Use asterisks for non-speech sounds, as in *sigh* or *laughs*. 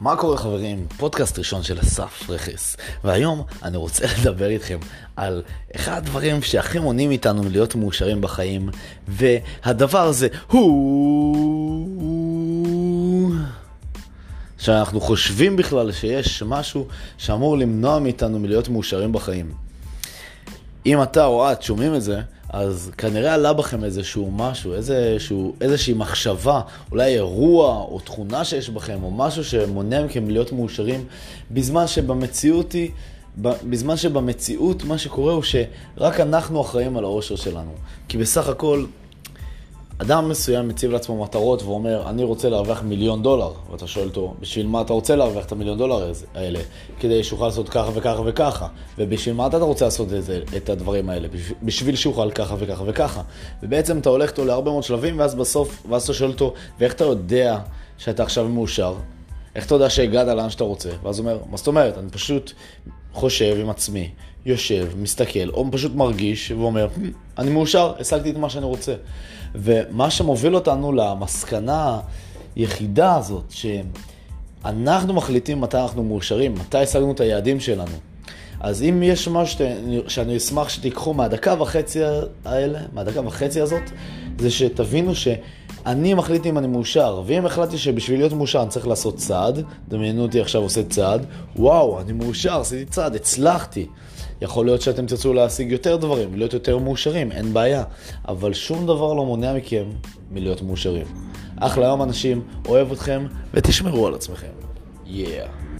מה קורה חברים? פודקאסט ראשון של אסף רכס והיום אני רוצה *laughs* לדבר איתכם על אחד הדברים שהכי מונעים איתנו מלהיות מאושרים בחיים והדבר הזה הוא... שאנחנו חושבים בכלל שיש משהו שאמור למנוע מאיתנו מלהיות מאושרים בחיים. אם אתה או את שומעים את זה, אז כנראה עלה בכם איזשהו משהו, איזשהו, איזושהי מחשבה, אולי אירוע או תכונה שיש בכם, או משהו שמונע מכם להיות מאושרים, בזמן שבמציאות היא, בזמן שבמציאות מה שקורה הוא שרק אנחנו אחראים על האושר שלנו. כי בסך הכל, אדם מסוים מציב לעצמו מטרות ואומר, אני רוצה להרוויח מיליון דולר, ואתה שואל אותו, בשביל מה אתה רוצה להרוויח את המיליון דולר האלה? כדי שיוכל לעשות ככה וככה וככה. ובשביל מה אתה רוצה לעשות את, זה, את הדברים האלה? בשביל שיוכל ככה וככה וככה. ובעצם אתה הולך איתו להרבה מאוד שלבים, ואז בסוף, ואז אתה שואל אותו, ואיך אתה יודע שאתה עכשיו מאושר? איך אתה יודע שהגעת לאן שאתה רוצה? ואז הוא אומר, מה זאת אומרת? אני פשוט חושב עם עצמי, יושב, מסתכל, או פשוט מרגיש ואומר, אני מאושר, השגתי את מה שאני רוצה. ומה שמוביל אותנו למסקנה היחידה הזאת, שאנחנו מחליטים מתי אנחנו מאושרים, מתי השגנו את היעדים שלנו. אז אם יש משהו שאני אשמח שתיקחו מהדקה וחצי האלה, מהדקה וחצי הזאת, זה שתבינו שאני מחליט אם אני מאושר, ואם החלטתי שבשביל להיות מאושר אני צריך לעשות צעד, דמיינו אותי עכשיו עושה צעד, וואו, אני מאושר, עשיתי צעד, הצלחתי. יכול להיות שאתם תרצו להשיג יותר דברים, להיות יותר מאושרים, אין בעיה. אבל שום דבר לא מונע מכם מלהיות מאושרים. אחלה יום אנשים, אוהב אתכם, ותשמרו על עצמכם. יאה. Yeah.